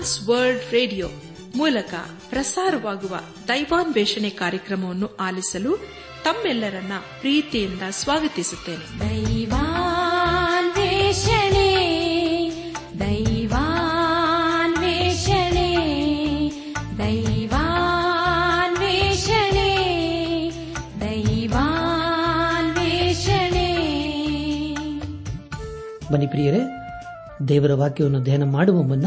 Trans World radio ಮೂಲಕ ಪ್ರಸಾರವಾಗುವ ದೈವಾನ್ವೇಷಣೆ ಕಾರ್ಯಕ್ರಮವನ್ನು ಆಲಿಸಲು ತಮ್ಮೆಲ್ಲರನ್ನ ಪ್ರೀತಿಯಿಂದ ಸ್ವಾಗತಿಸುತ್ತೇನೆ. ದೈವಾನ್ವೇಷಣೆ ದೈವಾನ್ವೇಷಣೆ ದೈವಾನ್ವೇಷಣೆ ದೈವಾನ್ವೇಷಣೆ. ಬನ್ನಿ ಪ್ರಿಯರೇ ದೇವರ ವಾಕ್ಯವನ್ನು ಧ್ಯಾನ ಮಾಡುವ ಮುನ್ನ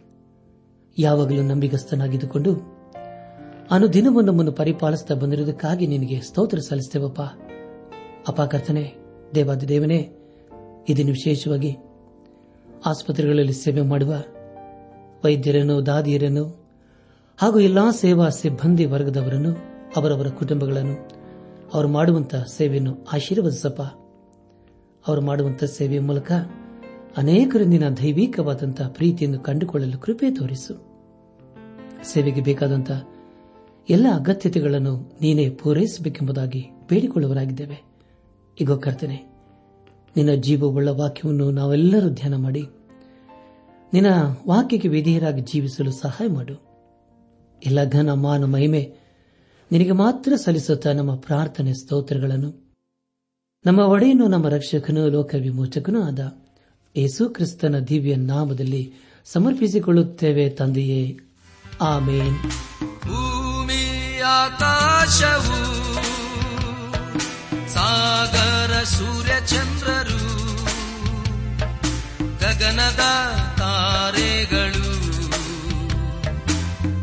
ಯಾವಾಗಲೂ ನಂಬಿಗಸ್ತನಾಗಿದ್ದುಕೊಂಡು ಅನುದಿನವೂ ನಮ್ಮನ್ನು ಪರಿಪಾಲಿಸುತ್ತಾ ಬಂದಿರುವುದಕ್ಕಾಗಿ ನಿನಗೆ ಸ್ತೋತ್ರ ಸಲ್ಲಿಸ್ತೇವಪ್ಪ ಅಪ್ಪ ಕರ್ತನೆ, ದೇವಾದ ದೇವನೇ, ಇದನ್ನು ವಿಶೇಷವಾಗಿ ಆಸ್ಪತ್ರೆಗಳಲ್ಲಿ ಸೇವೆ ಮಾಡುವ ವೈದ್ಯರನ್ನು, ದಾದಿಯರನ್ನು, ಹಾಗೂ ಎಲ್ಲಾ ಸೇವಾ ಸಿಬ್ಬಂದಿ ವರ್ಗದವರನ್ನು, ಅವರವರ ಕುಟುಂಬಗಳನ್ನು, ಅವರು ಮಾಡುವಂತಹ ಸೇವೆಯನ್ನು ಆಶೀರ್ವದಿಸಪ್ಪ. ಅವರು ಮಾಡುವಂತಹ ಸೇವೆಯ ಮೂಲಕ ಅನೇಕರಿಂದಿನ ದೈವಿಕವಾದಂತಹ ಪ್ರೀತಿಯನ್ನು ಕಂಡುಕೊಳ್ಳಲು ಕೃಪೆ ತೋರಿಸು. ಸೇವೆಗೆ ಬೇಕಾದಂತಹ ಎಲ್ಲ ಅಗತ್ಯತೆಗಳನ್ನು ನೀನೇ ಪೂರೈಸಬೇಕೆಂಬುದಾಗಿ ಬೇಡಿಕೊಳ್ಳುವರಾಗಿದ್ದೇವೆ ಈಗ ಕರ್ತನೆ, ನಿನ್ನ ಜೀವವುಳ್ಳ ವಾಕ್ಯವನ್ನು ನಾವೆಲ್ಲರೂ ಧ್ಯಾನ ಮಾಡಿ, ನಿನ್ನ ವಾಕ್ಯಕ್ಕೆ ವಿಧೇಯರಾಗಿ ಜೀವಿಸಲು ಸಹಾಯ ಮಾಡು. ಎಲ್ಲ ಘನ, ಮಾನ, ಮಹಿಮೆ ನಿನಗೆ ಮಾತ್ರ ಸಲ್ಲಿಸುತ್ತಾ ನಮ್ಮ ಪ್ರಾರ್ಥನೆ ಸ್ತೋತ್ರಗಳನ್ನು. ನಮ್ಮ ಒಡೆಯನು, ನಮ್ಮ ರಕ್ಷಕನು ಲೋಕ ವಿಮೋಚಕನೂ ಆದ ಯೇಸು ಕ್ರಿಸ್ತನ ದಿವ್ಯ ನಾಮದಲ್ಲಿ ಸಮರ್ಪಿಸಿಕೊಳ್ಳುತ್ತೇವೆ ತಂದೆಯೇ. ಆಮೇನ್. ಭೂಮಿ, ಆಕಾಶವು, ಸಾಗರ, ಸೂರ್ಯ, ಚಂದ್ರರು, ಗಗನದ ತಾರೆಗಳು,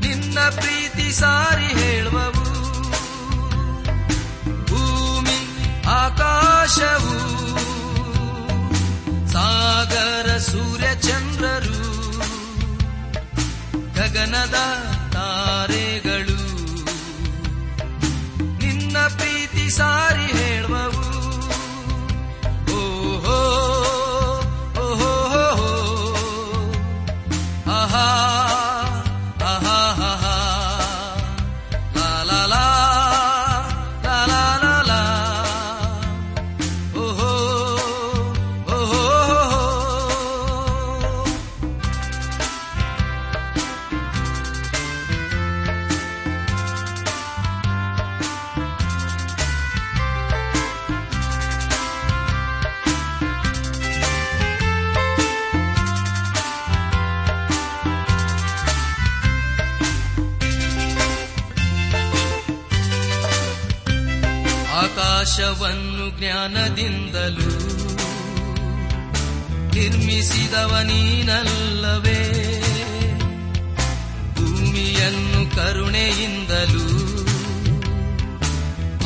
ನಿನ್ನ ಪ್ರೀತಿ ಸಾರಿ ಹೇಳುವವು. ಭೂಮಿ, ಆಕಾಶವು, ಸಾಗರ, ಸೂರ್ಯ, ಚಂದ್ರರು ಗಗನದ ತಾರೆಗಳು. ನಿನ್ನ ಪ್ರೀತಿ ಸಾರಿ ಜ್ಞಾನದಿಂದಲೂ ನಿರ್ಮಿಸಿದವ ನೀನಲ್ಲವೇ? ಭೂಮಿಯನ್ನು ಕರುಣೆಯಿಂದಲೂ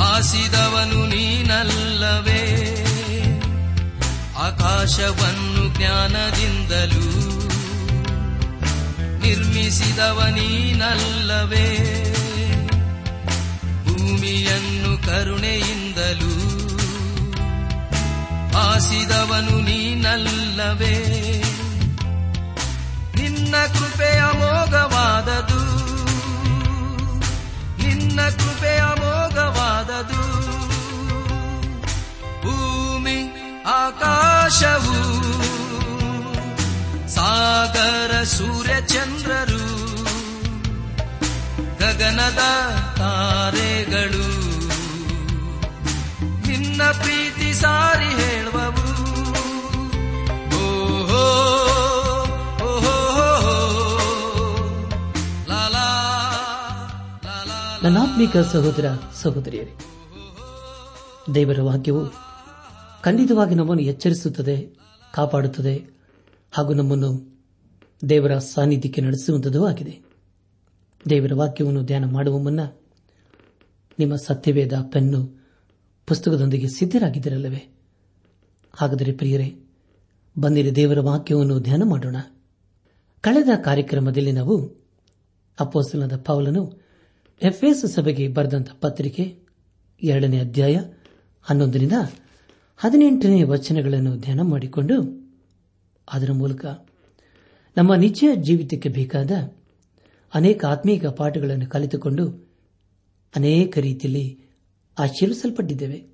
ಆಸಿದವನು ನೀನಲ್ಲವೇ? ಆಕಾಶವನ್ನು ಜ್ಞಾನದಿಂದಲೂ ನಿರ್ಮಿಸಿದವ ನೀನಲ್ಲವೇ? ಭೂಮಿಯನ್ನು ಕರುಣೆಯಿಂದಲೂ ಆಸಿದವನು ನೀನಲ್ಲವೇ? ನಿನ್ನ ಕೃಪೆ ಅಮೋಘವಾದದು ನಿನ್ನ ಕೃಪೆ ಅಮೋಘವಾದದು ಭೂಮಿ, ಆಕಾಶವು, ಸಾಗರ, ಸೂರ್ಯ, ಚಂದ್ರರು, ಗಗನದ ತಾರೆಗಳು. ನಿನ್ನ ಪ್ರೀತಿ ಸಾರಿ ನನ್ನಾತ್ಮಿಕ ಸಹೋದರ ಸಹೋದರಿಯರೇ, ದೇವರ ವಾಕ್ಯವು ಖಂಡಿತವಾಗಿ ನಮ್ಮನ್ನು ಎಚ್ಚರಿಸುತ್ತದೆ, ಕಾಪಾಡುತ್ತದೆ ಹಾಗೂ ನಮ್ಮನ್ನು ದೇವರ ಸಾನ್ನಿಧ್ಯಕ್ಕೆ ನಡೆಸುವಂಥದ್ದು ಆಗಿದೆ. ದೇವರ ವಾಕ್ಯವನ್ನು ಧ್ಯಾನ ಮಾಡುವ ಮುನ್ನ ನಿಮ್ಮ ಸತ್ಯವೇದ ಪೆನ್ನು ಪುಸ್ತಕದೊಂದಿಗೆ ಸಿದ್ಧರಾಗಿದ್ದರಲ್ಲವೇ? ಹಾಗಾದರೆ ಪ್ರಿಯರೇ, ಬಂದಿರ ದೇವರ ವಾಕ್ಯವನ್ನು ಧ್ಯಾನ ಮಾಡೋಣ. ಕಳೆದ ಕಾರ್ಯಕ್ರಮದಲ್ಲಿ ನಾವು ಅಪೋಸ್ತಲನಾದ ಪೌಲನು ಎಫ್ಎಸ್ ಸಭೆಗೆ ಬರೆದಂತ ಪತ್ರಿಕೆ ಎರಡನೇ ಅಧ್ಯಾಯ ಹನ್ನೊಂದರಿಂದ ಹದಿನೆಂಟನೇ ವಚನಗಳನ್ನು ಧ್ಯಾನ ಮಾಡಿಕೊಂಡು ಅದರ ಮೂಲಕ ನಮ್ಮ ನಿಜ ಜೀವಿತಕ್ಕೆ ಬೇಕಾದ ಅನೇಕ ಆತ್ಮೀಕ ಪಾಠಗಳನ್ನು ಕಲಿತುಕೊಂಡು ಅನೇಕ ರೀತಿಯಲ್ಲಿ ಆಶೀರ್ವಿಸಲ್ಪಟ್ಟಿದ್ದೇವೆ.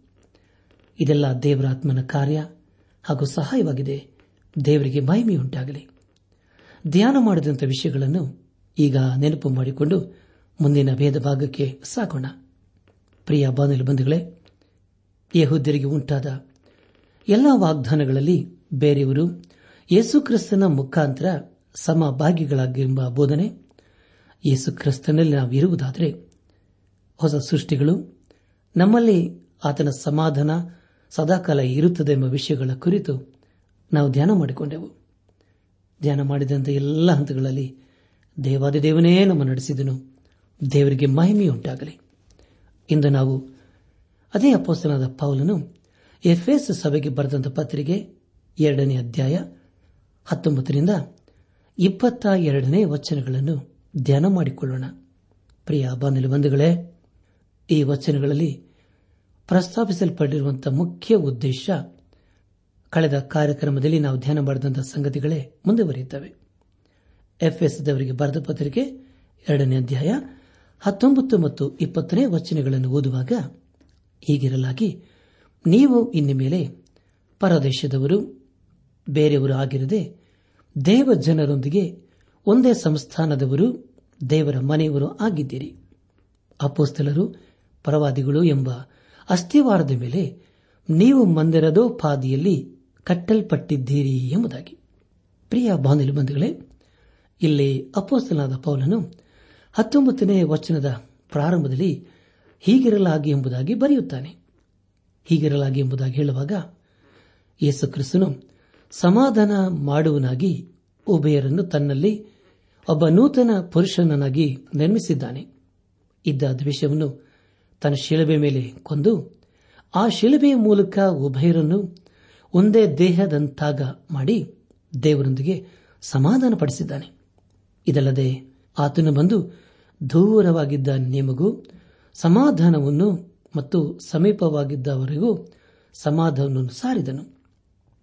ಇದೆಲ್ಲ ದೇವರ ಆತ್ಮನ ಕಾರ್ಯ ಹಾಗೂ ಸಹಾಯವಾಗಿದೆ. ದೇವರಿಗೆ ಮಹಿಮೆಯುಂಟಾಗಲಿ. ಧ್ಯಾನ ಮಾಡಿದಂಥ ವಿಷಯಗಳನ್ನು ಈಗ ನೆನಪು ಮಾಡಿಕೊಂಡು ಮುಂದಿನ ಭೇದ ಭಾಗಕ್ಕೆ ಸಾಗೋಣ. ಪ್ರಿಯ ಬಾನಲು ಬಂಧುಗಳೇ, ಯಹೂದ್ಯರಿಗೆ ಉಂಟಾದ ಎಲ್ಲ ವಾಗ್ದಾನಗಳಲ್ಲಿ ಬೇರೆಯವರು ಯೇಸುಕ್ರಿಸ್ತನ ಮುಖಾಂತರ ಸಮಭಾಗಿಗಳಾಗಿರುವ ಬೋಧನೆ ಯೇಸುಕ್ರಿಸ್ತನಲ್ಲಿ ನಾವಿರುವುದಾದರೆ, ಹೊಸ ಸೃಷ್ಟಿಗಳು, ನಮ್ಮಲ್ಲಿ ಆತನ ಸಮಾಧಾನ ಸದಾಕಾಲ ಇರುತ್ತದೆ ಎಂಬ ವಿಷಯಗಳ ಕುರಿತು ನಾವು ಧ್ಯಾನ ಮಾಡಿಕೊಂಡೆವು. ಧ್ಯಾನ ಮಾಡಿದಂಥ ಎಲ್ಲ ಹಂತಗಳಲ್ಲಿ ದೇವಾದಿದೇವನೇ ನಮ್ಮ ನಡೆಸಿದನು. ದೇವರಿಗೆ ಮಹಿಮೆಯುಂಟಾಗಲಿ. ಇಂದು ನಾವು ಅದೇ ಅಪೋಸ್ತನಾದ ಪೌಲನು ಎಫ್ಎಸ್ ಸಭೆಗೆ ಬರೆದಂತ ಪತ್ರಿಕೆ ಎರಡನೇ ಅಧ್ಯಾಯ ಹತ್ತೊಂಬತ್ತರಿಂದ ಇಪ್ಪತ್ತ ಎರಡನೇ ವಚನಗಳನ್ನು ಧ್ಯಾನ ಮಾಡಿಕೊಳ್ಳೋಣ. ಪ್ರಿಯ ಬಂಧುಗಳೇ, ಈ ವಚನಗಳಲ್ಲಿ ಪ್ರಸ್ತಾಪಿಸಲ್ಪಟ್ಟಿರುವಂತಹ ಮುಖ್ಯ ಉದ್ದೇಶ ಕಳೆದ ಕಾರ್ಯಕ್ರಮದಲ್ಲಿ ನಾವು ಧ್ಯಾನ ಮಾಡಿದಂತಹ ಸಂಗತಿಗಳೇ ಮುಂದುವರಿಯುತ್ತವೆ. ಎಫ್ಎಸ್ ದವರಿಗೆ ಬರೆದ ಪತ್ರಿಕೆ ಎರಡನೇ ಅಧ್ಯಾಯ ಹತ್ತೊಂಬತ್ತು ಮತ್ತು ಇಪ್ಪತ್ತನೇ ವಚನಗಳನ್ನು ಓದುವಾಗ ಹೀಗಿರಲಾಗಿ, ನೀವು ಇನ್ನು ಮೇಲೆ ಪರದೇಶದವರು, ಬೇರೆಯವರು ಆಗಿರದೆ ದೇವ ಜನರೊಂದಿಗೆ ಒಂದೇ ಸಂಸ್ಥಾನದವರು, ದೇವರ ಮನೆಯವರು ಆಗಿದ್ದೀರಿ. ಅಪೋಸ್ತಲರು, ಪರವಾದಿಗಳು ಎಂಬ ಅಸ್ಥಿವಾರದ ಮೇಲೆ ನೀವು ಮಂದಿರದೋ ಪಾದಿಯಲ್ಲಿ ಕಟ್ಟಲ್ಪಟ್ಟಿದ್ದೀರಿ ಎಂಬುದಾಗಿ. ಪ್ರಿಯ ಬಾಂಧಲು ಬಂಧುಗಳೇ, ಇಲ್ಲಿ ಅಪೋಸ್ತಲಾದ ಪೌಲನು ಹತ್ತೊಂಬತ್ತನೇ ವಚನದ ಪ್ರಾರಂಭದಲ್ಲಿ ಹೀಗಿರಲಾಗಿ ಎಂಬುದಾಗಿ ಬರೆಯುತ್ತಾನೆ. ಹೀಗಿರಲಾಗಿ ಎಂಬುದಾಗಿ ಹೇಳುವಾಗ ಯೇಸು ಕ್ರಿಸ್ತನು ಸಮಾಧಾನ ಮಾಡುವನಾಗಿ ಉಭಯರನ್ನು ತನ್ನಲ್ಲಿ ಒಬ್ಬ ನೂತನ ಪುರುಷನನ್ನಾಗಿ ನಿರ್ಮಿಸಿದ್ದಾನೆ. ಇದ್ದ ದ್ವೇಷವನ್ನು ತನ್ನ ಶಿಲಬೆ ಮೇಲೆ ಕೊಂದು ಆ ಶಿಲಬೆಯ ಮೂಲಕ ಉಭಯರನ್ನು ಒಂದೇ ದೇಹದಂತಾಗ ಮಾಡಿ ದೇವರೊಂದಿಗೆ ಸಮಾಧಾನಪಡಿಸಿದ್ದಾನೆ. ಇದಲ್ಲದೆ ಆತನು ಬಂದು ದೂರವಾಗಿದ್ದ ನಿಮಗೂ, ಸಮಾಧಾನವನ್ನು ಮತ್ತು ಸಮೀಪವಾಗಿದ್ದವರಿಗೂ ಸಮಾಧಾನವನ್ನು ಸಾರಿದನು.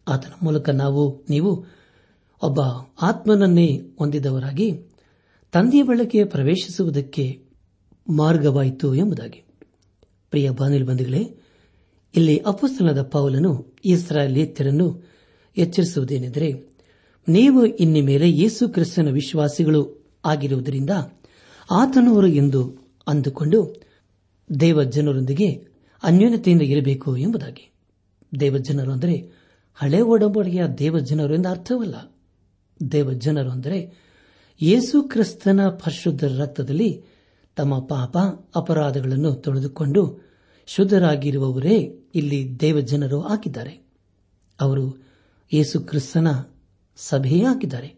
ಆತನ ಮೂಲಕ ನಾವು, ನೀವು ಒಬ್ಬ ಆತ್ಮನನ್ನೇ ಹೊಂದಿದವರಾಗಿ ತಂದೆಯ ಬಳಕೆ ಪ್ರವೇಶಿಸುವುದಕ್ಕೆ ಮಾರ್ಗವಾಯಿತು ಎಂಬುದಾಗಿ. ಪ್ರಿಯ ಬಾನಿಲ್ ಬಂಧುಗಳೇ, ಇಲ್ಲಿ ಅಪಸ್ತನದ ಪೌಲನು ಇಸ್ರಾಯೇಲಿಯತ್ತರನ್ನು ಎಚ್ಚರಿಸುವುದೇನೆಂದರೆ, ನೀವು ಇನ್ನು ಮೇಲೆ ಯೇಸು ಕ್ರಿಸ್ತನ ವಿಶ್ವಾಸಿಗಳು ಆಗಿರುವುದರಿಂದ ಆತನವರು ಎಂದು ಅಂದುಕೊಂಡು ದೇವ ಜನರೊಂದಿಗೆ ಅನ್ಯೋನ್ಯತೆಯಿಂದ ಇರಬೇಕು ಎಂಬುದಾಗಿ. ದೇವಜನರು ಅಂದರೆ ಹಳೆ ಒಡಂಬಡಿಕೆಯ ದೇವಜನರು ಎಂದು ಅರ್ಥವಲ್ಲ. ದೇವಜನರು ಅಂದರೆ ಯೇಸು ಕ್ರಿಸ್ತನ ಪರಿಶುದ್ಧ ರಕ್ತದಲ್ಲಿ ತಮ್ಮ ಪಾಪ ಅಪರಾಧಗಳನ್ನು ತೊಳೆದುಕೊಂಡು ಶುದ್ಧರಾಗಿರುವವರೇ ಇಲ್ಲಿ ದೇವಜನರು ಆಗಿದ್ದಾರೆ. ಅವರು ಯೇಸು ಕ್ರಿಸ್ತನ ಸಭೆಯೇ ಆಗಿದ್ದಾರೆ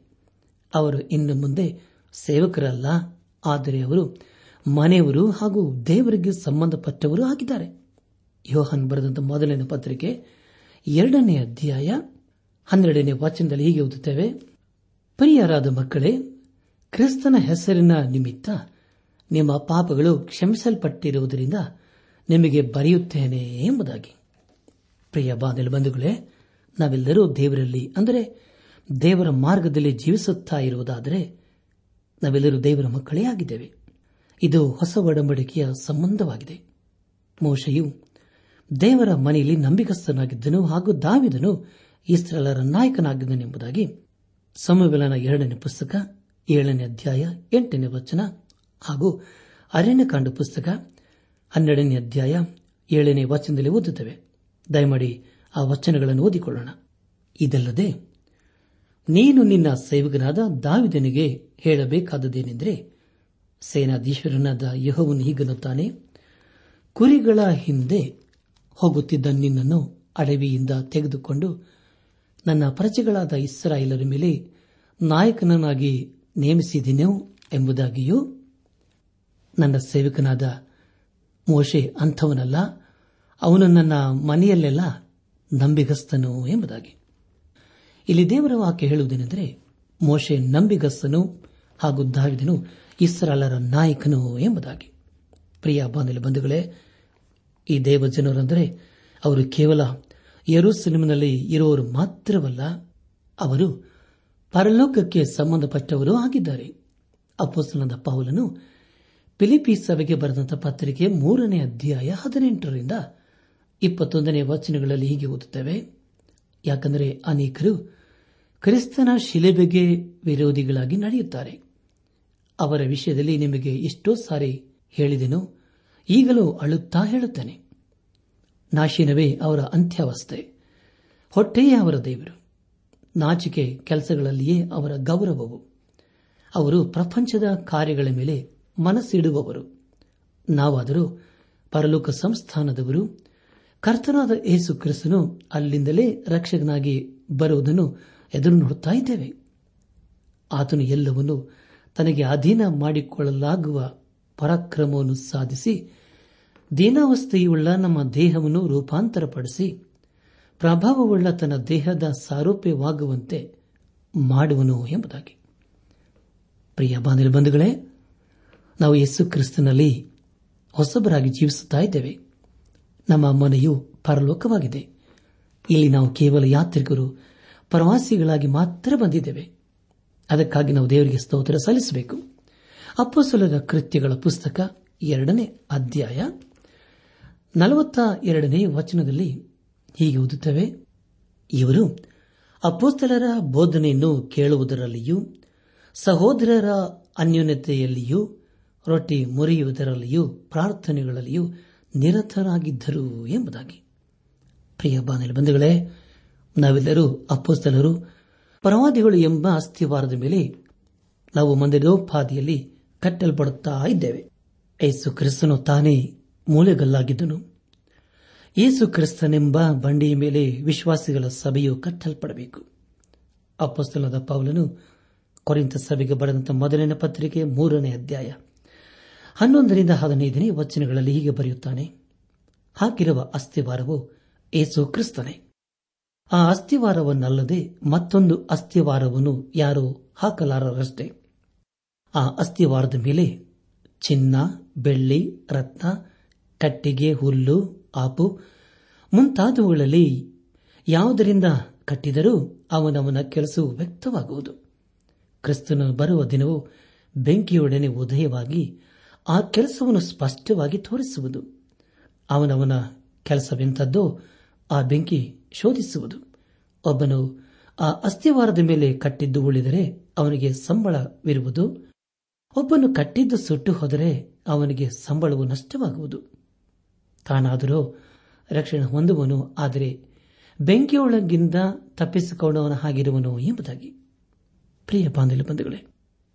ಅವರು ಇನ್ನು ಮುಂದೆ ಸೇವಕರಲ್ಲ, ಆದರೆ ಅವರು ಮನೆಯವರು ಹಾಗೂ ದೇವರಿಗೆ ಸಂಬಂಧಪಟ್ಟವರು ಆಗಿದ್ದಾರೆ. ಯೋಹನ್ ಬರೆದಂತ ಮೊದಲನೇ ಪತ್ರಿಕೆ, ಎರಡನೇ ಅಧ್ಯಾಯ, ಹನ್ನೆರಡನೇ ವಾಚನದಲ್ಲಿ ಹೀಗೆ ಓದುತ್ತೇವೆ. ಪ್ರಿಯರಾದ ಮಕ್ಕಳೇ, ಕ್ರಿಸ್ತನ ಹೆಸರಿನ ನಿಮಿತ್ತ ನಿಮ್ಮ ಪಾಪಗಳು ಕ್ಷಮಿಸಲ್ಪಟ್ಟಿರುವುದರಿಂದ ನಿಮಗೆ ಬರೆಯುತ್ತೇನೆ ಎಂಬುದಾಗಿ. ಪ್ರಿಯ ಬಂಧುಗಳೇ, ನಾವೆಲ್ಲರೂ ದೇವರಲ್ಲಿ ಅಂದರೆ ದೇವರ ಮಾರ್ಗದಲ್ಲಿ ಜೀವಿಸುತ್ತಾ ಇರುವುದಾದರೆ ನಾವೆಲ್ಲರೂ ದೇವರ ಮಕ್ಕಳೇ ಆಗಿದ್ದೇವೆ. ಇದು ಹೊಸ ಒಡಂಬಡಿಕೆಯ ಸಂಬಂಧವಾಗಿದೆ. ಮೋಶೆಯು ದೇವರ ಮನೆಯಲ್ಲಿ ನಂಬಿಕಸ್ಥನಾಗಿದ್ದನು ಹಾಗೂ ದಾವಿದನು ಇಸ್ರೇಲರ ನಾಯಕನಾಗಿದ್ದನೆಂಬುದಾಗಿ ಸಮಬಲನ ಎರಡನೇ ಪುಸ್ತಕ, ಏಳನೇ ಅಧ್ಯಾಯ, ಎಂಟನೇ ವಚನ ಹಾಗೂ ಅರಣ್ಯಕಾಂಡ ಪುಸ್ತಕ, ಹನ್ನೆರಡನೇ ಅಧ್ಯಾಯ, ಏಳನೇ ವಚನದಲ್ಲಿ ಓದುತ್ತವೆ. ದಯಮಾಡಿ ಆ ವಚನಗಳನ್ನು ಓದಿಕೊಳ್ಳೋಣ. ಇದಲ್ಲದೆ ನೀನು ನಿನ್ನ ಸೇವಕನಾದ ದಾವಿದನಿಗೆ ಹೇಳಬೇಕಾದದೇನೆಂದರೆ ಸೇನಾಧೀಶ್ವರನಾದ ಯಹೋವನು ಹೀಗನ್ನುತ್ತಾನೆ, ಕುರಿಗಳ ಹಿಂದೆ ಹೋಗುತ್ತಿದ್ದ ನಿನ್ನನ್ನು ಅಡವಿಯಿಂದ ತೆಗೆದುಕೊಂಡು ನನ್ನ ಪ್ರಜೆಗಳಾದ ಇಸ್ರಾಯೇಲರ ಮೇಲೆ ನಾಯಕನನ್ನಾಗಿ ನೇಮಿಸಿದೆನೋ ಎಂಬುದಾಗಿಯೂ ನನ್ನ ಸೇವಕನಾದ ಮೋಶೆ ಅಂಥವನಲ್ಲ, ಅವನು ನನ್ನ ಮನೆಯಲ್ಲೆಲ್ಲ ನಂಬಿಗಸ್ತನು ಎಂಬುದಾಗಿ. ಇಲ್ಲಿ ದೇವರ ವಾಕ್ಯ ಹೇಳುವುದೇನೆಂದರೆ, ಮೋಶೆ ನಂಬಿಗಸ್ತನು ಹಾಗೂ ದಾವಿದನು ಇಸ್ರಾಲರ ನಾಯಕನು ಎಂಬುದಾಗಿ. ಪ್ರಿಯ ಬಾಂಧವ್ಯ ಬಂಧುಗಳೇ, ಈ ದೇವ ಜನರಂದರೆ ಅವರು ಕೇವಲ ಯರೂಸೆಲೆಮಿನಲ್ಲಿ ಇರುವವರು ಮಾತ್ರವಲ್ಲ, ಅವರು ಪರಲೋಕಕ್ಕೆ ಸಂಬಂಧಪಟ್ಟವರು ಆಗಿದ್ದಾರೆ. ಅಪ್ಪಸ್ತನದ ಪೌಲನು ಫಿಲಿಪೀಸ್ ಸಭೆಗೆ ಬರೆದಂತ ಪತ್ರಿಕೆ ಮೂರನೇ ಅಧ್ಯಾಯ ಹದಿನೆಂಟರಿಂದ ಇಪ್ಪತ್ತೊಂದನೇ ವಚನಗಳಲ್ಲಿ ಹೀಗೆ ಓದುತ್ತೇವೆ, ಯಾಕಂದರೆ ಅನೇಕರು ಕ್ರಿಸ್ತನ ಶಿಲೆಬೆಗೆ ವಿರೋಧಿಗಳಾಗಿ ನಡೆಯುತ್ತಾರೆ. ಅವರ ವಿಷಯದಲ್ಲಿ ನಿಮಗೆ ಎಷ್ಟೋ ಸಾರಿ ಹೇಳಿದೆನು, ಈಗಲೂ ಅಳುತ್ತಾ ಹೇಳುತ್ತೇನೆ. ನಾಶಿನವೇ ಅವರ ಅಂತ್ಯಾವಸ್ಥೆ, ಹೊಟ್ಟೆಯೇ ಅವರ ದೇವರು. ನಾಚಿಕೆ ಕೆಲಸಗಳಲ್ಲಿಯೇ ಅವರ ಗೌರವವು. ಅವರು ಪ್ರಪಂಚದ ಕಾರ್ಯಗಳ ಮೇಲೆ ಮನಸ್ಸಿಡುವವರು. ನಾವಾದರೂ ಪರಲೋಕ ಸಂಸ್ಥಾನದವರು, ಕರ್ತನಾದ ಯೇಸು ಕ್ರಿಸ್ತನು ಅಲ್ಲಿಂದಲೇ ರಕ್ಷಕನಾಗಿ ಬರುವುದನ್ನು ಎದುರು ನೋಡುತ್ತಾ ಇದ್ದೇವೆ. ಆತನು ಎಲ್ಲವನ್ನು ತನಗೆ ಅಧೀನ ಮಾಡಿಕೊಳ್ಳಲಾಗುವ ಪರಾಕ್ರಮವನ್ನು ಸಾಧಿಸಿ, ದೀನಾವಸ್ಥೆಯುಳ್ಳ ನಮ್ಮ ದೇಹವನ್ನು ರೂಪಾಂತರಪಡಿಸಿ, ಪ್ರಭಾವವುಳ್ಳ ತನ್ನ ದೇಹದ ಸಾರೂಪ್ಯವಾಗುವಂತೆ ಮಾಡುವನು ಎಂಬುದಾಗಿ. ಪ್ರಿಯ ಬಂಧುಗಳೇ, ನಾವು ಯೇಸು ಕ್ರಿಸ್ತನಲ್ಲಿ ಹೊಸಬರಾಗಿ ಜೀವಿಸುತ್ತಾ ಇದ್ದೇವೆ. ನಮ್ಮ ಮನೆಯು ಪರಲೋಕವಾಗಿದೆ. ಇಲ್ಲಿ ನಾವು ಕೇವಲ ಯಾತ್ರಿಕರು ಪ್ರವಾಸಿಗಳಾಗಿ ಮಾತ್ರ ಬಂದಿದ್ದೇವೆ. ಅದಕ್ಕಾಗಿ ನಾವು ದೇವರಿಗೆ ಸ್ತೋತ್ರ ಸಲ್ಲಿಸಬೇಕು. ಅಪ್ಪಸಲದ ಕೃತ್ಯಗಳ ಪುಸ್ತಕ ಎರಡನೇ ಅಧ್ಯಾಯ ನಲವತ್ತ ಎರಡನೇ ವಚನದಲ್ಲಿ ಹೀಗೆ ಓದುತ್ತವೆ. ಇವರು ಅಪ್ಪೋಸ್ತಲರ ಬೋಧನೆಯನ್ನು ಕೇಳುವುದರಲ್ಲಿಯೂ, ಸಹೋದರರ ಅನ್ಯೋನ್ಯತೆಯಲ್ಲಿಯೂ, ರೊಟ್ಟಿ ಮುರಿಯುವುದರಲ್ಲಿಯೂ, ಪ್ರಾರ್ಥನೆಗಳಲ್ಲಿಯೂ ನಿರತರಾಗಿದ್ದರು ಎಂಬುದಾಗಿ. ಪ್ರಿಯ ಬಾನಲಿ ಬಂಧುಗಳೇ ನಾವೆಲ್ಲರೂ ಅಪ್ಪೋಸ್ತಲರು ಪ್ರವಾದಿಗಳು ಎಂಬ ಅಸ್ಥಿವಾರದ ಮೇಲೆ ನಾವು ಮಂದಿರೋಪಾದಿಯಲ್ಲಿ ಕಟ್ಟಲ್ಪಡುತ್ತಾ ಇದ್ದೇವೆ. ಏಸು ಕ್ರಿಸ್ತನು ತಾನೇ ಮೂಲೆಗಲ್ಲಾಗಿದ್ದನು. ಏಸು ಕ್ರಿಸ್ತನೆಂಬ ಬಂಡಿಯ ಮೇಲೆ ವಿಶ್ವಾಸಿಗಳ ಸಭೆಯು ಕಟ್ಟಲ್ಪಡಬೇಕು. ಅಪ್ಪಸ್ತಲದ ಪೌಲನು ಕೊರಿಂತ ಸಭೆಗೆ ಬರೆದಂತ ಮೊದಲನೇ ಪತ್ರಿಕೆ ಮೂರನೇ ಅಧ್ಯಾಯ ಹನ್ನೊಂದರಿಂದ ಹದಿನೈದನೇ ವಚನಗಳಲ್ಲಿ ಹೀಗೆ ಬರೆಯುತ್ತಾನೆ ಹಾಕಿರುವ ಅಸ್ಥಿವಾರವು ಏಸು ಕ್ರಿಸ್ತನೇ. ಆ ಅಸ್ಥಿವಾರವನ್ನಲ್ಲದೆ ಮತ್ತೊಂದು ಅಸ್ಥಿವಾರವನ್ನು ಯಾರೂ ಹಾಕಲಾರರಷ್ಟೇ. ಆ ಅಸ್ಥಿವಾರದ ಮೇಲೆ ಚಿನ್ನ, ಬೆಳ್ಳಿ, ರತ್ನ, ಕಟ್ಟಿಗೆ, ಹುಲ್ಲು, ಆಪು ಮುಂತಾದವುಗಳಲ್ಲಿ ಯಾವುದರಿಂದ ಕಟ್ಟಿದರೂ ಅವನವನ ಕೆಲಸವು ವ್ಯಕ್ತವಾಗುವುದು. ಕ್ರಿಸ್ತನು ಬರುವ ದಿನವು ಬೆಂಕಿಯೊಡನೆ ಉದಯವಾಗಿ ಆ ಕೆಲಸವನ್ನು ಸ್ಪಷ್ಟವಾಗಿ ತೋರಿಸುವುದು. ಅವನವನ ಕೆಲಸವೆಂಥದ್ದೋ ಆ ಬೆಂಕಿ ಶೋಧಿಸುವುದು. ಒಬ್ಬನು ಆ ಅಸ್ಥಿವಾರದ ಮೇಲೆ ಕಟ್ಟಿದ್ದು ಉಳಿದರೆ ಅವನಿಗೆ ಸಂಬಳವಿರುವುದು. ಒಬ್ಬನು ಕಟ್ಟಿದ್ದು ಸುಟ್ಟು ಹೋದರೆ ಅವನಿಗೆ ಸಂಬಳವು ನಷ್ಟವಾಗುವುದು. ತಾನಾದರೂ ರಕ್ಷಣೆ ಹೊಂದುವನು, ಆದರೆ ಬೆಂಕಿಯೊಳಗಿಂದ ತಪ್ಪಿಸಿಕೊಂಡವನ ಹಾಗಿರುವನು ಎಂಬುದಾಗಿ. ಪ್ರಿಯ ಬಾಂಧವ್ಯ ಬಂಧುಗಳೇ,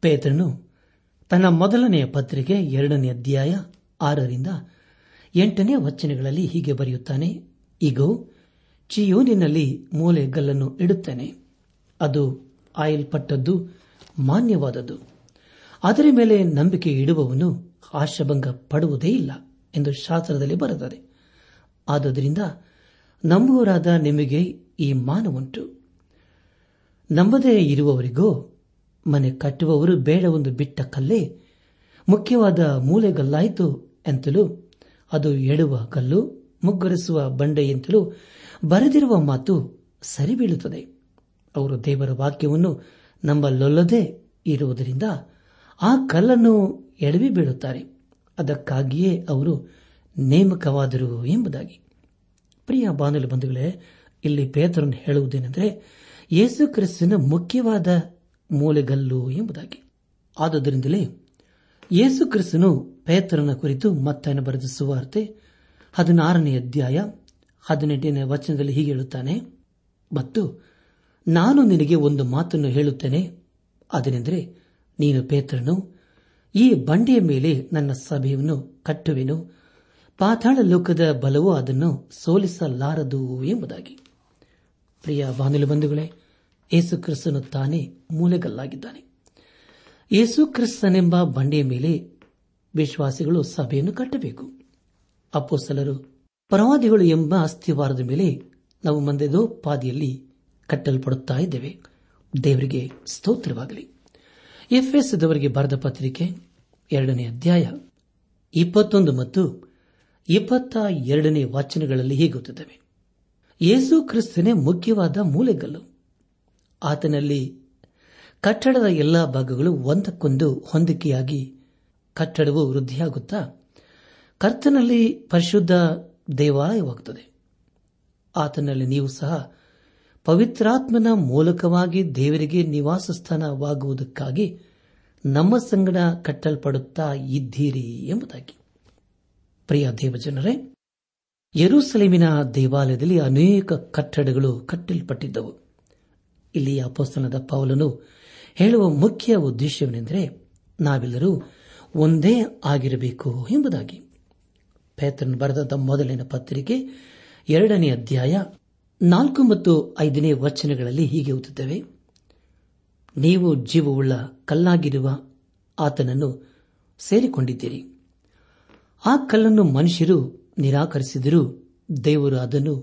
ಪೇತ್ರನು ತನ್ನ ಮೊದಲನೆಯ ಪತ್ರಿಕೆ ಎರಡನೇ ಅಧ್ಯಾಯ ಆರರಿಂದ ಎಂಟನೇ ವಚನಗಳಲ್ಲಿ ಹೀಗೆ ಬರೆಯುತ್ತಾನೆ ಈಗೋ ಚಿಯೋನಿನಲ್ಲಿ ಮೂಲೆಗಲ್ಲನ್ನು ಇಡುತ್ತೇನೆ. ಅದು ಆಯಲ್ಪಟ್ಟದ್ದು, ಮಾನ್ಯವಾದದ್ದು. ಅದರ ಮೇಲೆ ನಂಬಿಕೆ ಇಡುವವನು ಆಶಾಭಂಗ ಪಡುವುದೇ ಇಲ್ಲ ಎಂದು ಶಾಸ್ತ್ರದಲ್ಲಿ ಬರೆದರೆ ಆದ್ದರಿಂದ ನಂಬುವರಾದ ನಿಮಗೆ ಈ ಮಾನವುಂಟು. ನಂಬದೇ ಇರುವವರಿಗೋ, ಮನೆ ಕಟ್ಟುವವರು ಬೇಡವೊಂದು ಬಿಟ್ಟ ಕಲ್ಲೇ, ಮುಖ್ಯವಾದ ಮೂಲೆಗಲ್ಲಾಯಿತು ಎಂತಲೂ, ಅದು ಎಡುವ ಕಲ್ಲು, ಮುಗ್ಗರಿಸುವ ಬಂಡೆಯಂತಲೂ ಬರೆದಿರುವ ಮಾತು ಸರಿಬೀಳುತ್ತದೆ ಅವರು ದೇವರ ವಾಕ್ಯವನ್ನು ನಂಬಲೊಲ್ಲದೆ ಇರುವುದರಿಂದ ಆ ಕಲ್ಲನ್ನು ಎಡವಿ ಬೀಳುತ್ತಾರೆ. ಅದಕ್ಕಾಗಿಯೇ ಅವರು ನೇಮಕವಾದರು ಎಂಬುದಾಗಿ. ಪ್ರಿಯ ಬಾನುಲಿ ಬಂಧುಗಳೇ, ಇಲ್ಲಿ ಪೇತರನ್ನು ಹೇಳುವುದೇನೆಂದರೆ, ಯೇಸು ಕ್ರಿಸ್ತನ ಮುಖ್ಯವಾದ ಮೂಲೆಗಲ್ಲು ಎಂಬುದಾಗಿ. ಆದ್ದರಿಂದಲೇ ಯೇಸು ಕ್ರಿಸ್ತನು ಪೇತ್ರನ ಕುರಿತು ಮತ್ತನ್ನು ಬರೆದ ಸುವಾರ್ತೆ ಹದಿನಾರನೇ ಅಧ್ಯಾಯ ಹದಿನೆಂಟನೇ ವಚನದಲ್ಲಿ ಹೀಗೆ ಹೇಳುತ್ತಾನೆ ಮತ್ತು ನಾನು ನಿನಗೆ ಒಂದು ಮಾತನ್ನು ಹೇಳುತ್ತೇನೆ. ಅದನೆಂದರೆ, ನೀನು ಪೇತ್ರನು, ಈ ಬಂಡೆಯ ಮೇಲೆ ನನ್ನ ಸಭೆಯನ್ನು ಕಟ್ಟುವೆನು. ಪಾತಾಳ ಲೋಕದ ಬಲವು ಅದನ್ನು ಸೋಲಿಸಲಾರದು ಎಂಬುದಾಗಿ. ಪ್ರಿಯ ಬಾನುಲಿ ಬಂಧುಗಳೇ, ಯೇಸು ಕ್ರಿಸ್ತನು ತಾನೇ ಮೂಲೆಗಲ್ಲಾಗಿದ್ದಾನೆ. ಯೇಸು ಕ್ರಿಸ್ತನೆಂಬ ಬಂಡೆಯ ಮೇಲೆ ವಿಶ್ವಾಸಿಗಳು ಸಭೆಯನ್ನು ಕಟ್ಟಬೇಕು. ಅಪ್ಪೋಸಲರು ಪ್ರವಾದಿಗಳು ಎಂಬ ಅಸ್ಥಿವಾರದ ಮೇಲೆ ನಾವು ಮಂದೆದೋ ಪಾದಿಯಲ್ಲಿ ಕಟ್ಟಲ್ಪಡುತ್ತಾ ಇದ್ದೇವೆ. ದೇವರಿಗೆ ಸ್ತೋತ್ರವಾಗಲಿ. ಎಫ್ಎಸ್ದವರಿಗೆ ಬರೆದ ಪತ್ರಿಕೆ ಎರಡನೇ ಅಧ್ಯಾಯ ಇಪ್ಪತ್ತೊಂದು ಮತ್ತು ಇಪ್ಪತ್ತ ಎರಡನೇ ವಾಚನಗಳಲ್ಲಿ ಹೀಗುತ್ತವೆ ಯೇಸು ಕ್ರಿಸ್ತನೇ ಮುಖ್ಯವಾದ ಮೂಲೆಗಲ್ಲು. ಆತನಲ್ಲಿ ಕಟ್ಟಡದ ಎಲ್ಲಾ ಭಾಗಗಳು ಒಂದಕ್ಕೊಂದು ಹೊಂದಿಕೆಯಾಗಿ ಕಟ್ಟಡವು ವೃದ್ಧಿಯಾಗುತ್ತಾ ಕರ್ತನಲ್ಲಿ ಪರಿಶುದ್ಧ ದೇವಾಲಯವಾಗುತ್ತದೆ. ಆತನಲ್ಲಿ ನೀವು ಸಹ ಪವಿತ್ರಾತ್ಮನ ಮೂಲಕವಾಗಿ ದೇವರಿಗೆ ನಿವಾಸ ಸ್ಥಾನವಾಗುವುದಕ್ಕಾಗಿ ನಮ್ಮ ಸಂಗಡ ಕಟ್ಟಲ್ಪಡುತ್ತಾ ಇದ್ದೀರಿ ಎಂಬುದಾಗಿ. ಪ್ರಿಯ ದೇವಜನರೇ, ಯರೂಸಲೇಮಿನ ದೇವಾಲಯದಲ್ಲಿ ಅನೇಕ ಕಟ್ಟಡಗಳು ಕಟ್ಟಲ್ಪಟ್ಟಿದ್ದವು. ಇಲ್ಲಿ ಅಪೋಸ್ತನದ ಪೌಲನು ಹೇಳುವ ಮುಖ್ಯ ಉದ್ದೇಶವೇನೆಂದರೆ, ನಾವೆಲ್ಲರೂ ಒಂದೇ ಆಗಿರಬೇಕು ಎಂಬುದಾಗಿ. ಪೇತ್ರನ್ ಬರೆದ ಮೊದಲಿನ ಪತ್ರಿಕೆ ಎರಡನೇ ಅಧ್ಯಾಯ ನಾಲ್ಕು ಮತ್ತು ಐದನೇ ವಚನಗಳಲ್ಲಿ ಹೀಗೆ ಓದುತ್ತವೆ. ನೀವು ಜೀವವುಳ್ಳ ಕಲ್ಲಾಗಿರುವ ಆತನನ್ನು ಸೇರಿಕೊಂಡಿದ್ದೀರಿ. ಆ ಕಲ್ಲನ್ನು ಮನುಷ್ಯರು ನಿರಾಕರಿಸಿದರೂ ದೇವರು ಅದನ್ನು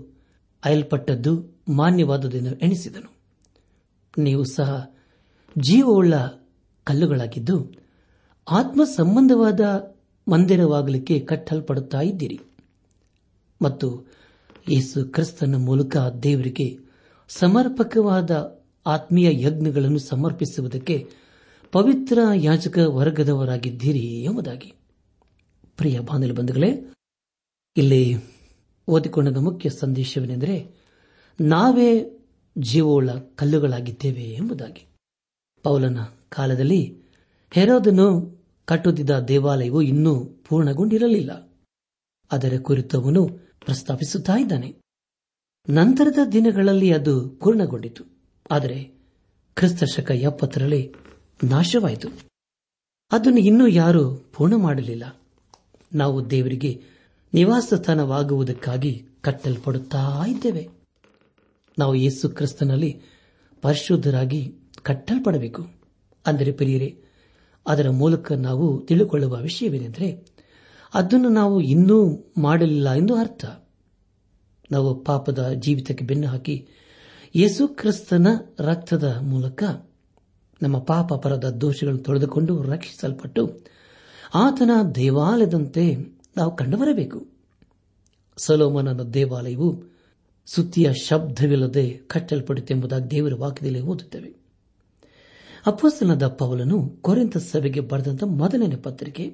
ಅಯಲ್ಪಟ್ಟದ್ದು ಮಾನ್ಯವಾದುದೆಂದು ಎಣಿಸಿದನು. ನೀವು ಸಹ ಜೀವವುಳ್ಳ ಕಲ್ಲುಗಳಾಗಿದ್ದು ಆತ್ಮ ಸಂಬಂಧವಾದ ಮಂದಿರವಾಗಲಿಕ್ಕೆ ಕಟ್ಟಲ್ಪಡುತ್ತಾ ಇದ್ದೀರಿ. ಮತ್ತು ಯೇಸು ಕ್ರಿಸ್ತನ ಮೂಲಕ ದೇವರಿಗೆ ಸಮರ್ಪಕವಾದ ಆತ್ಮೀಯ ಯಜ್ಞಗಳನ್ನು ಸಮರ್ಪಿಸುವುದಕ್ಕೆ ಪವಿತ್ರ ಯಾಜಕ ವರ್ಗದವರಾಗಿದ್ದೀರಿ ಎಂಬುದಾಗಿ. ಪ್ರಿಯ ಬಾಂಧಲು ಬಂಧುಗಳೇ, ಇಲ್ಲಿ ಓದಿಕೊಂಡ ಮುಖ್ಯ ಸಂದೇಶವೇನೆಂದರೆ ನಾವೇ ಜೀವೋಳ ಕಲ್ಲುಗಳಾಗಿದ್ದೇವೆ ಎಂಬುದಾಗಿ. ಪೌಲನ ಕಾಲದಲ್ಲಿ ಹೆರೋದನು ಕಟ್ಟುತ್ತಿದ್ದ ದೇವಾಲಯವು ಇನ್ನೂ ಪೂರ್ಣಗೊಂಡಿರಲಿಲ್ಲ. ಅದರ ಕುರಿತವನು ಪ್ರಸ್ತಾಪಿಸುತ್ತಾ ಇದ್ದಾನೆ. ನಂತರದ ದಿನಗಳಲ್ಲಿ ಅದು ಪೂರ್ಣಗೊಂಡಿತು. ಆದರೆ ಕ್ರಿಸ್ತಶಕ ಎಪ್ಪತ್ತರಲ್ಲಿ ನಾಶವಾಯಿತು. ಅದನ್ನು ಇನ್ನೂ ಯಾರೂ ಪೂರ್ಣ ಮಾಡಲಿಲ್ಲ. ನಾವು ದೇವರಿಗೆ ನಿವಾಸ ಸ್ಥಾನವಾಗುವುದಕ್ಕಾಗಿ ಕಟ್ಟಲ್ಪಡುತ್ತಾ ಇದ್ದೇವೆ. ನಾವು ಯೇಸು ಕ್ರಿಸ್ತನಲ್ಲಿ ಪರಿಶುದ್ಧರಾಗಿ ಕಟ್ಟಲ್ಪಡಬೇಕು. ಅಂದರೆ ಪ್ರಿಯರೇ ಅದರ ಮೂಲಕ ನಾವು ತಿಳಿದುಕೊಳ್ಳುವ ವಿಷಯವೇನೆಂದರೆ ಅದನ್ನು ನಾವು ಇನ್ನೂ ಮಾಡಲಿಲ್ಲ ಎಂದು ಅರ್ಥ. ನಾವು ಪಾಪದ ಜೀವಿತಕ್ಕೆ ಬೆನ್ನು ಹಾಕಿ ಯೇಸು ಕ್ರಿಸ್ತನ ರಕ್ತದ ಮೂಲಕ ನಮ್ಮ ಪಾಪ ಪರದ ದೋಷಗಳನ್ನು ತೊಳೆದುಕೊಂಡು ರಕ್ಷಿಸಲ್ಪಟ್ಟು ಆತನ ದೇವಾಲಯದಂತೆ ನಾವು ಕಂಡುಬರಬೇಕು. ಸಲೋಮನನ ದೇವಾಲಯವು ಸುತ್ತಿಯ ಶಬ್ದವಿಲ್ಲದೆ ಕಟ್ಟಲ್ಪಡುತ್ತೆಂಬುದಾಗಿ ದೇವರ ವಾಕ್ಯದಲ್ಲಿ ಓದುತ್ತೇವೆ. ಅಪ್ಪಸ್ತನದ ಪೌಲನು ಕೊರೆಂತ ಸಭೆಗೆ ಬರೆದಂತ ಮೊದಲನೇ ಪತ್ರಿಕೆ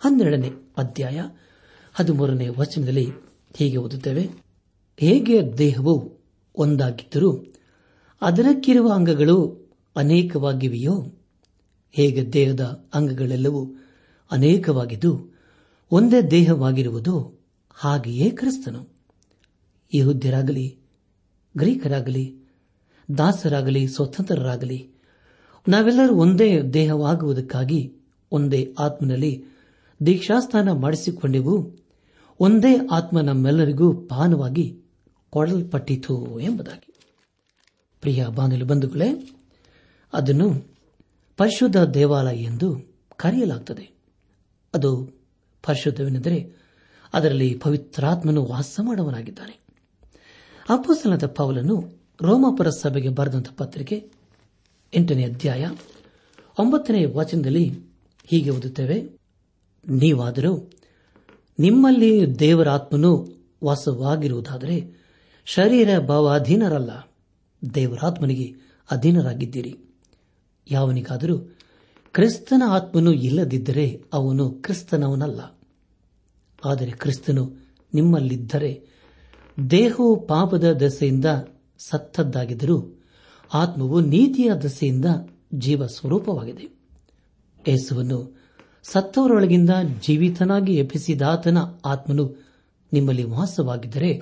ಹನ್ನೆರಡನೇ ಅಧ್ಯಾಯ ಹದಿಮೂರನೇ ವಚನದಲ್ಲಿ ಹೀಗೆ ಓದುತ್ತೇವೆ. ಹೇಗೆ ದೇಹವು ಒಂದಾಗಿದ್ದರೂ ಅದರಕ್ಕಿರುವ ಅಂಗಗಳು ಅನೇಕವಾಗಿವೆಯೋ, ಹೇಗೆ ದೇಹದ ಅಂಗಗಳೆಲ್ಲವೂ ಅನೇಕವಾಗಿದ್ದು ಒಂದೇ ದೇಹವಾಗಿರುವುದು ಹಾಗೆಯೇ ಕ್ರಿಸ್ತನು. ಯಹುದ್ಯರಾಗಲಿ, ಗ್ರೀಕರಾಗಲಿ, ದಾಸರಾಗಲಿ, ಸ್ವತಂತ್ರರಾಗಲಿ ನಾವೆಲ್ಲರೂ ಒಂದೇ ದೇಹವಾಗುವುದಕ್ಕಾಗಿ, ಒಂದೇ ಆತ್ಮನಲ್ಲಿ ದೀಕ್ಷಾಸ್ಥಾನ ಮಾಡಿಸಿಕೊಂಡೆವು, ಒಂದೇ ಆತ್ಮ ನಮ್ಮೆಲ್ಲರಿಗೂ ಪಾನವಾಗಿ ಕೊಡಲ್ಪಟ್ಟಿತು ಎಂಬುದಾಗಿ. ಪ್ರಿಯ ಬಾನಲು ಬಂಧುಗಳೇ, ಅದನ್ನು ಪರಿಶುದ್ಧ ದೇವಾಲಯ ಎಂದು ಕರೆಯಲಾಗುತ್ತದೆ ಅದು ಪರಿಶುದ್ಧವೆಂದರೆ ಅದರಲ್ಲಿ ಪವಿತ್ರಾತ್ಮನು ವಾಸ ಮಾಡುವನಾಗಿದ್ದಾನೆ ಅಪ್ಪಸಲದ ಪಾವಲನ್ನು ರೋಮಾಪುರ ಸಭೆಗೆ ಬರೆದಂತಹ ಪತ್ರಿಕೆ ಎಂಟನೇ ಅಧ್ಯಾಯ, ಒಂಬತ್ತನೇ ವಾಚನದಲ್ಲಿ ಹೀಗೆ ಓದುತ್ತೇವೆ. ನೀವಾದರೂ ನಿಮ್ಮಲ್ಲಿ ದೇವರಾತ್ಮನು ವಾಸವಾಗಿರುವುದಾದರೆ ಶರೀರ ಭಾವಾಧೀನರಲ್ಲ, ದೇವರಾತ್ಮನಿಗೆ ಅಧೀನರಾಗಿದ್ದೀರಿ. ಯಾವನಿಗಾದರೂ ಕ್ರಿಸ್ತನ ಆತ್ಮನು ಇಲ್ಲದಿದ್ದರೆ ಅವನು ಕ್ರಿಸ್ತನವನಲ್ಲ. ಆದರೆ ಕ್ರಿಸ್ತನು ನಿಮ್ಮಲ್ಲಿದ್ದರೆ ದೇಹವು ಪಾಪದ ದೆಸೆಯಿಂದ ಸತ್ತದ್ದಾಗಿದ್ದರೂ ಆತ್ಮವು ನೀತಿಯ ದಸೆಯಿಂದ ಜೀವ ಸ್ವರೂಪವಾಗಿದೆ. ಯೇಸುವನ್ನು ಸತ್ತವರೊಳಗಿಂದ ಜೀವಿತನಾಗಿ ಎಬ್ಬಿಸಿದಾತನ ಆತ್ಮನು ನಿಮ್ಮಲ್ಲಿ ವಾಸವಾಗಿದ್ದರೆ,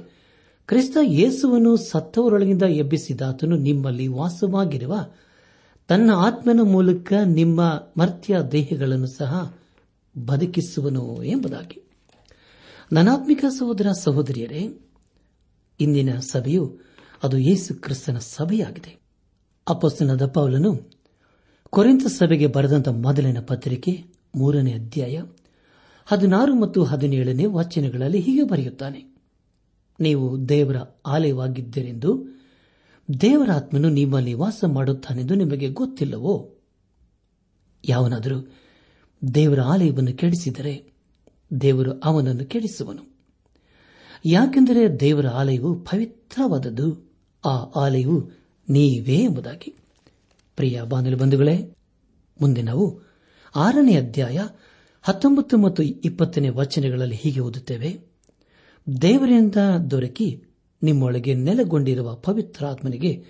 ಕ್ರಿಸ್ತ ಯೇಸುವನ್ನು ಸತ್ತವರೊಳಗಿಂದ ಎಬ್ಬಿಸಿದಾತನು ನಿಮ್ಮಲ್ಲಿ ವಾಸವಾಗಿರುವ ತನ್ನ ಆತ್ಮನ ಮೂಲಕ ನಿಮ್ಮ ಮರ್ತ್ಯ ದೇಹಗಳನ್ನು ಸಹ ಬದುಕಿಸುವನು ಎಂಬುದಾಗಿ. ನನಾತ್ಮಿಕ ಸಹೋದರ ಸಹೋದರಿಯರೇ, ಇಂದಿನ ಸಭೆಯು ಅದು ಯೇಸು ಕ್ರಿಸ್ತನ ಸಭೆಯಾಗಿದೆ. ಅಪಸ್ತನದ ಪೌಲನು ಕೊರೆಂತ ಸಭೆಗೆ ಬರೆದಂತ ಮೊದಲಿನ ಪತ್ರಿಕೆ ಮೂರನೇ ಅಧ್ಯಾಯ ಹದಿನಾರು ಮತ್ತು ಹದಿನೇಳನೇ ವಾಚನಗಳಲ್ಲಿ ಹೀಗೆ ಬರೆಯುತ್ತಾನೆ. ನೀವು ದೇವರ ಆಲಯವಾಗಿದ್ದೀರೆಂದು ದೇವರಾತ್ಮನು ನಿಮ್ಮಲ್ಲಿ ಮಾಡುತ್ತಾನೆಂದು ನಿಮಗೆ ಗೊತ್ತಿಲ್ಲವೋ? ಯಾವನಾದರೂ ದೇವರ ಆಲಯವನ್ನು ಕೆಡಿಸಿದರೆ ದೇವರು ಅವನನ್ನು ಕೆಡಿಸುವನು. ಯಾಕೆಂದರೆ ದೇವರ ಆಲಯವು ಪವಿತ್ರವಾದದ್ದು, ಆ ಆಲಯವು ನೀವೇ ಎಂಬುದಾಗಿ. ಪ್ರಿಯ ಬಾನುಲಿ ಬಂಧುಗಳೇ, ಮುಂದೆ ನಾವು ಆರನೇ ಅಧ್ಯಾಯ ಹತ್ತೊಂಬತ್ತು ಮತ್ತು ಇಪ್ಪತ್ತನೇ ವಚನಗಳಲ್ಲಿ ಹೀಗೆ ಓದುತ್ತೇವೆ. ದೇವರಿಂದ ದೊರಕಿ ನಿಮ್ಮೊಳಗೆ ನೆಲೆಗೊಂಡಿರುವ ಪವಿತ್ರಾತ್ಮನಿಗೆ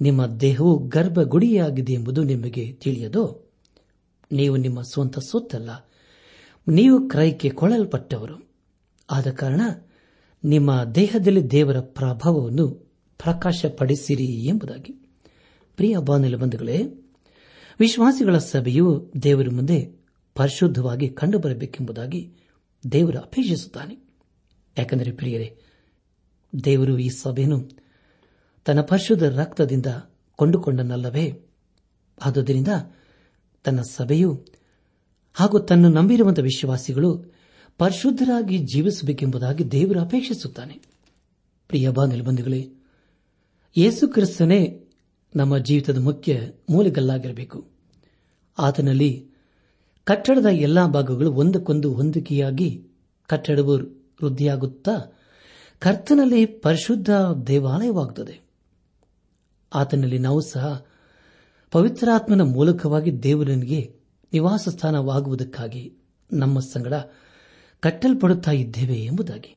ನಿಮ್ಮ ದೇಹವು ಗರ್ಭಗುಡಿಯಾಗಿದೆ ಎಂಬುದು ನಿಮಗೆ ತಿಳಿಯದೋ? ನೀವು ನಿಮ್ಮ ಸ್ವಂತ ಸೊತ್ತಲ್ಲ ನೀವು ಕ್ರಯಕ್ಕೆ ಕೊಳಲ್ಪಟ್ಟವರು ಆದ ಕಾರಣ ನಿಮ್ಮ ದೇಹದಲ್ಲಿ ದೇವರ ಪ್ರಭಾವವನ್ನು ಪ್ರಕಾಶಪಡಿಸಿರಿ ಎಂಬುದಾಗಿ. ಪ್ರಿಯ ಬಾನುಲಿ ಬಂಧುಗಳೇ, ವಿಶ್ವಾಸಿಗಳ ಸಭೆಯು ದೇವರ ಮುಂದೆ ಪರಿಶುದ್ಧವಾಗಿ ಕಂಡುಬರಬೇಕೆಂಬುದಾಗಿ ದೇವರು ಅಪೇಕ್ಷಿಸುತ್ತಾನೆ. ಯಾಕೆಂದರೆ ಪ್ರಿಯರೇ, ದೇವರು ಈ ಸಭೆಯನ್ನು ತನ್ನ ಪರಿಶುದ್ಧ ರಕ್ತದಿಂದ ಕೊಂಡುಕೊಂಡನಲ್ಲವೇ? ಆದುದರಿಂದ ತನ್ನ ಸಭೆಯು ಹಾಗೂ ತನ್ನ ನಂಬಿರುವಂತಹ ವಿಶ್ವಾಸಿಗಳು ಪರಿಶುದ್ಧರಾಗಿ ಜೀವಿಸಬೇಕೆಂಬುದಾಗಿ ದೇವರು ಅಪೇಕ್ಷಿಸುತ್ತಾನೆ. ಪ್ರಿಯ ಬಂಧುಗಳೇ ಯೇಸು ಕ್ರಿಸ್ತನೇ ನಮ್ಮ ಜೀವಿತದ ಮುಖ್ಯ ಮೂಲಗಲ್ಲಾಗಿರಬೇಕು. ಆತನಲ್ಲಿ ಕಟ್ಟಡದ ಎಲ್ಲಾ ಭಾಗಗಳು ಒಂದಕ್ಕೊಂದು ಹೊಂದಿಕೆಯಾಗಿ ಕಟ್ಟಡವು ವೃದ್ಧಿಯಾಗುತ್ತಾ ಕರ್ತನಲ್ಲಿ ಪರಿಶುದ್ಧ ದೇವಾಲಯವಾಗುತ್ತದೆ. ಆತನಲ್ಲಿ ನಾವು ಸಹ ಪವಿತ್ರಾತ್ಮನ ಮೂಲಕವಾಗಿ ದೇವರನಿಗೆ ನಿವಾಸ ಸ್ಥಾನವಾಗುವುದಕ್ಕಾಗಿ ನಮ್ಮ ಸಂಗಡ ಕಟ್ಟಲ್ಪಡುತ್ತಾ ಇದ್ದೇವೆ ಎಂಬುದಾಗಿ.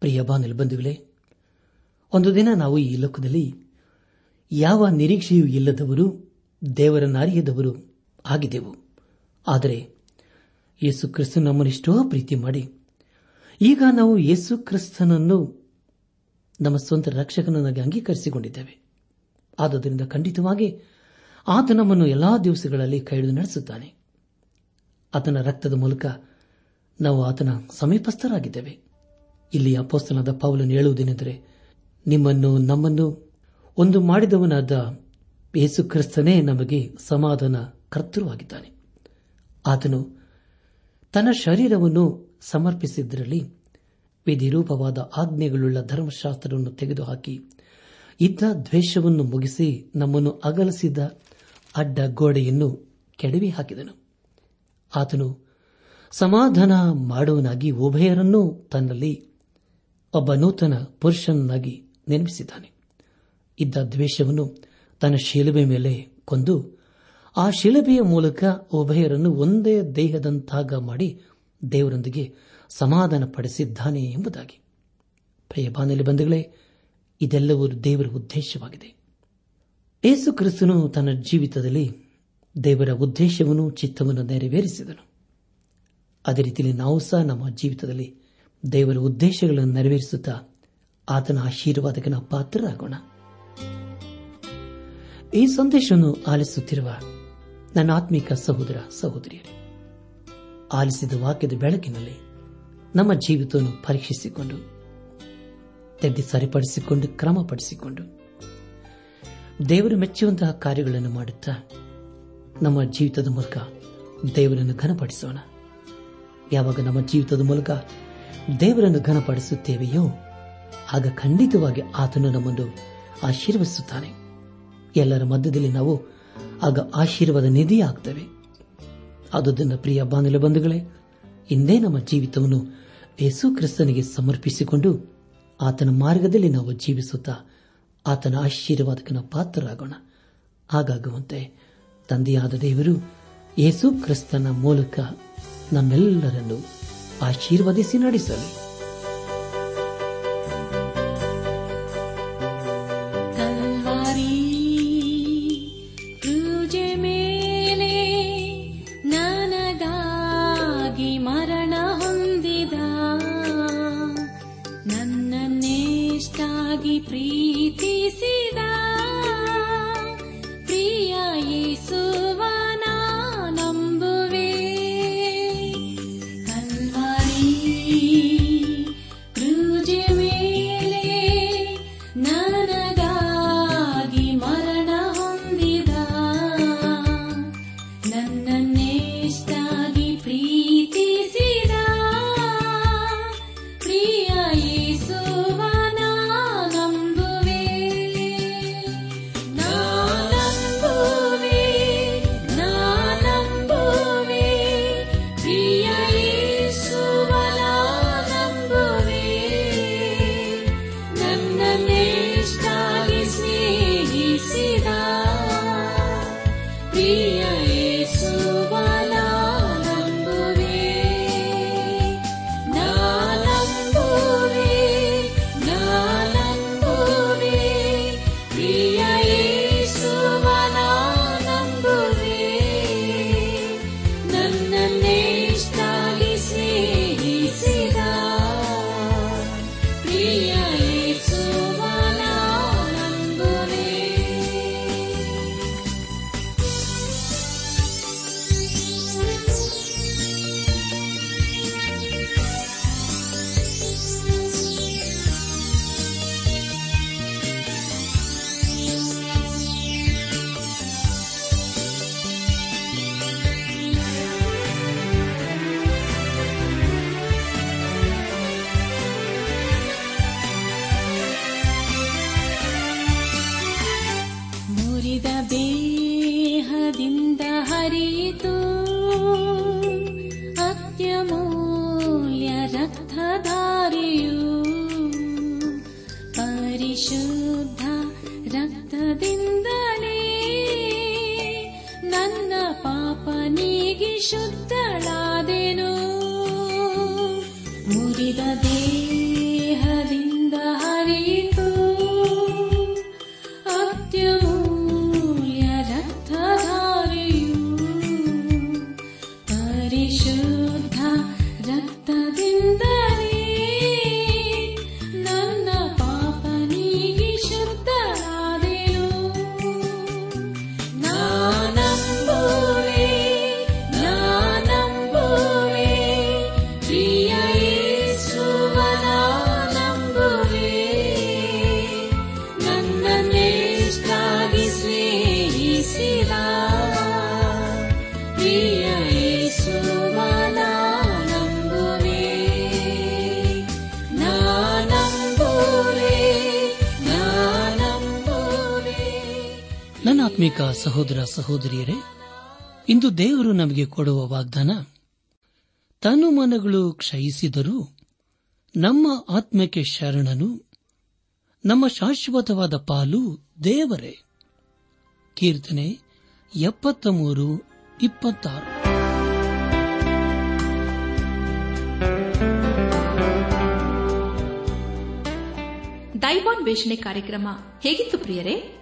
ಪ್ರಿಯ ಬಾನಿಲ್ ಬಂಧುಗಳೇ ಒಂದು ದಿನ ನಾವು ಈ ಲೋಕದಲ್ಲಿ ಯಾವ ನಿರೀಕ್ಷೆಯೂ ಇಲ್ಲದವರು ದೇವರನ್ನು ಅರಿಯದವರು ಆಗಿದೆವು ಆದರೆ ಯೇಸು ಕ್ರಿಸ್ತ ನಮ್ಮನ್ನೆಷ್ಟೋ ಪ್ರೀತಿ ಮಾಡಿ, ಈಗ ನಾವು ಯೇಸು ಕ್ರಿಸ್ತನನ್ನು ನಮ್ಮ ಸ್ವಂತ ರಕ್ಷಕನನ್ನಾಗಿ ಅಂಗೀಕರಿಸಿಕೊಂಡಿದ್ದೇವೆ. ಆದುದರಿಂದ ಖಂಡಿತವಾಗಿ ಆತ ನಮ್ಮನ್ನು ಎಲ್ಲಾ ದಿವಸಗಳಲ್ಲಿ ಕೈಹಿಡಿದು ನಡೆಸುತ್ತಾನೆ. ಆತನ ರಕ್ತದ ಮೂಲಕ ನಾವು ಆತನ ಸಮೀಪಸ್ಥರಾಗಿದ್ದೇವೆ. ಇಲ್ಲಿ ಅಪೋಸ್ತನದ ಪೌಲನ್ನು ಹೇಳುವುದೇನೆಂದರೆ ನಿಮ್ಮನ್ನು, ನಮ್ಮನ್ನು ಒಂದು ಮಾಡಿದವನಾದ ಯೇಸು ಕ್ರಿಸ್ತನೇ ನಮಗೆ ಸಮಾಧಾನ ಕರ್ತೃವಾಗಿದ್ದಾನೆ ಆತನು ತನ್ನ ಶರೀರವನ್ನು ಸಮರ್ಪಿಸಿದ್ದರಲ್ಲಿ ವಿಧಿರೂಪವಾದ ಆಜ್ಞೆಗಳುಳ್ಳ ಧರ್ಮಶಾಸ್ತ್ರವನ್ನು ತೆಗೆದುಹಾಕಿ ಇದ್ದ ದ್ವೇಷವನ್ನು ಮುಗಿಸಿ ನಮ್ಮನ್ನು ಅಗಲಿಸಿದ ಅಡ್ಡ ಗೋಡೆಯನ್ನು ಕೆಡವಿ ಹಾಕಿದನು. ಆತನು ಸಮಾಧಾನ ಮಾಡುವನಾಗಿ ಉಭಯರನ್ನೂ ತನ್ನಲ್ಲಿ, ಒಬ್ಬ ನೂತನ ಪುರುಷನನ್ನಾಗಿ ನಿರ್ಮಿಸಿದ್ದಾನೆ. ಇದ್ದ ದ್ವೇಷವನ್ನು ತನ್ನ ಶಿಲುಬೆ ಮೇಲೆ ಕೊಂದು, ಆ ಶಿಲುಬೆಯ ಮೂಲಕ ಉಭಯರನ್ನು ಒಂದೇ ದೇಹದಂತಾಗ ಮಾಡಿ ದೇವರೊಂದಿಗೆ ಸಮಾಧಾನ ಪಡಿಸಿದ್ದಾನೆ ಎಂಬುದಾಗಿ. ಪ್ರಿಯ ಬಾನಲ್ಲಿ ಬಂಧುಗಳೇ, ಇದೆಲ್ಲವೂ ದೇವರ ಉದ್ದೇಶವಾಗಿದೆ. ಏಸು ಕ್ರಿಸ್ತನು ತನ್ನ ಜೀವಿತದಲ್ಲಿ ದೇವರ ಉದ್ದೇಶವನ್ನು, ಚಿತ್ತವನ್ನು ನೆರವೇರಿಸಿದನು. ಅದೇ ರೀತಿಯಲ್ಲಿ ನಾವು ಸಹ ನಮ್ಮ ಜೀವಿತದಲ್ಲಿ ದೇವರ ಉದ್ದೇಶಗಳನ್ನು ನೆರವೇರಿಸುತ್ತಾ ಆತನ ಆಶೀರ್ವಾದಕ್ಕೆ ನಾವು ಪಾತ್ರರಾಗೋಣ. ಈ ಸಂದೇಶವನ್ನು ಆಲಿಸುತ್ತಿರುವ ನನ್ನ ಆತ್ಮಿಕ ಸಹೋದರ ಸಹೋದರಿಯರೇ, ಆಲಿಸಿದ ವಾಕ್ಯದ ಬೆಳಕಿನಲ್ಲಿ ನಮ್ಮ ಜೀವಿತವನ್ನು ಪರೀಕ್ಷಿಸಿಕೊಂಡು, ತೆಗೆದು ಸರಿಪಡಿಸಿಕೊಂಡು, ಕ್ರಮಪಡಿಸಿಕೊಂಡು, ದೇವರು ಮೆಚ್ಚುವಂತಹ ಕಾರ್ಯಗಳನ್ನು ಮಾಡುತ್ತಾ ನಮ್ಮ ಜೀವಿತದ ಮೂಲಕ ದೇವರನ್ನು ಘನಪಡಿಸೋಣ. ಯಾವಾಗ ನಮ್ಮ ಜೀವಿತದ ಮೂಲಕ ದೇವರನ್ನು ಘನಪಡಿಸುತ್ತೇವೆಯೋ ಆಗ ಖಂಡಿತವಾಗಿ ಆತನು ನಮ್ಮನ್ನು ಆಶೀರ್ವದಿಸುತ್ತಾನೆ. ಎಲ್ಲರ ಮಧ್ಯದಲ್ಲಿ ನಾವು ಆಗ ಆಶೀರ್ವಾದ ನಿಧಿ ಆಗ್ತೇವೆ ಆದುದನ್ನು ಪ್ರಿಯ ಬಾನುಲ ಬಂಧುಗಳೇ, ಇಂದೇ ನಮ್ಮ ಜೀವಿತವನ್ನು ಯೇಸು ಕ್ರಿಸ್ತನಿಗೆ ಸಮರ್ಪಿಸಿಕೊಂಡು ಆತನ ಮಾರ್ಗದಲ್ಲಿ ನಾವು ಜೀವಿಸುತ್ತಾ ಆತನ ಆಶೀರ್ವಾದಕ್ಕೆ ನಾವು ಪಾತ್ರರಾಗೋಣ. ಹಾಗಾಗುವಂತೆ ತಂದೆಯಾದ ದೇವರು ಯೇಸು ಕ್ರಿಸ್ತನ ಮೂಲಕ ನಮ್ಮೆಲ್ಲರನ್ನು ಆಶೀರ್ವದಿಸಿ ನಡೆಸಲಿ. ಆತ್ಮಿಕ ಸಹೋದರ ಸಹೋದರಿಯರೇ, ಇಂದು ದೇವರು ನಮಗೆ ಕೊಡುವ ವಾಗ್ದಾನ, ತನು ಮನಗಳು ಕ್ಷಯಿಸಿದರೂ ನಮ್ಮ ಆತ್ಮಕ್ಕೆ ಶರಣನು, ನಮ್ಮ ಶಾಶ್ವತವಾದ ಪಾಲು ದೇವರೇ. ಕೀರ್ತನೆ ಎಪ್ಪತ್ತ ಮೂರು ಇಪ್ಪತ್ತಾರು. ದೈವಾನ್ವೇಷಣೆ ಕಾರ್ಯಕ್ರಮ ಹೇಗಿತ್ತು ಪ್ರಿಯರೇ?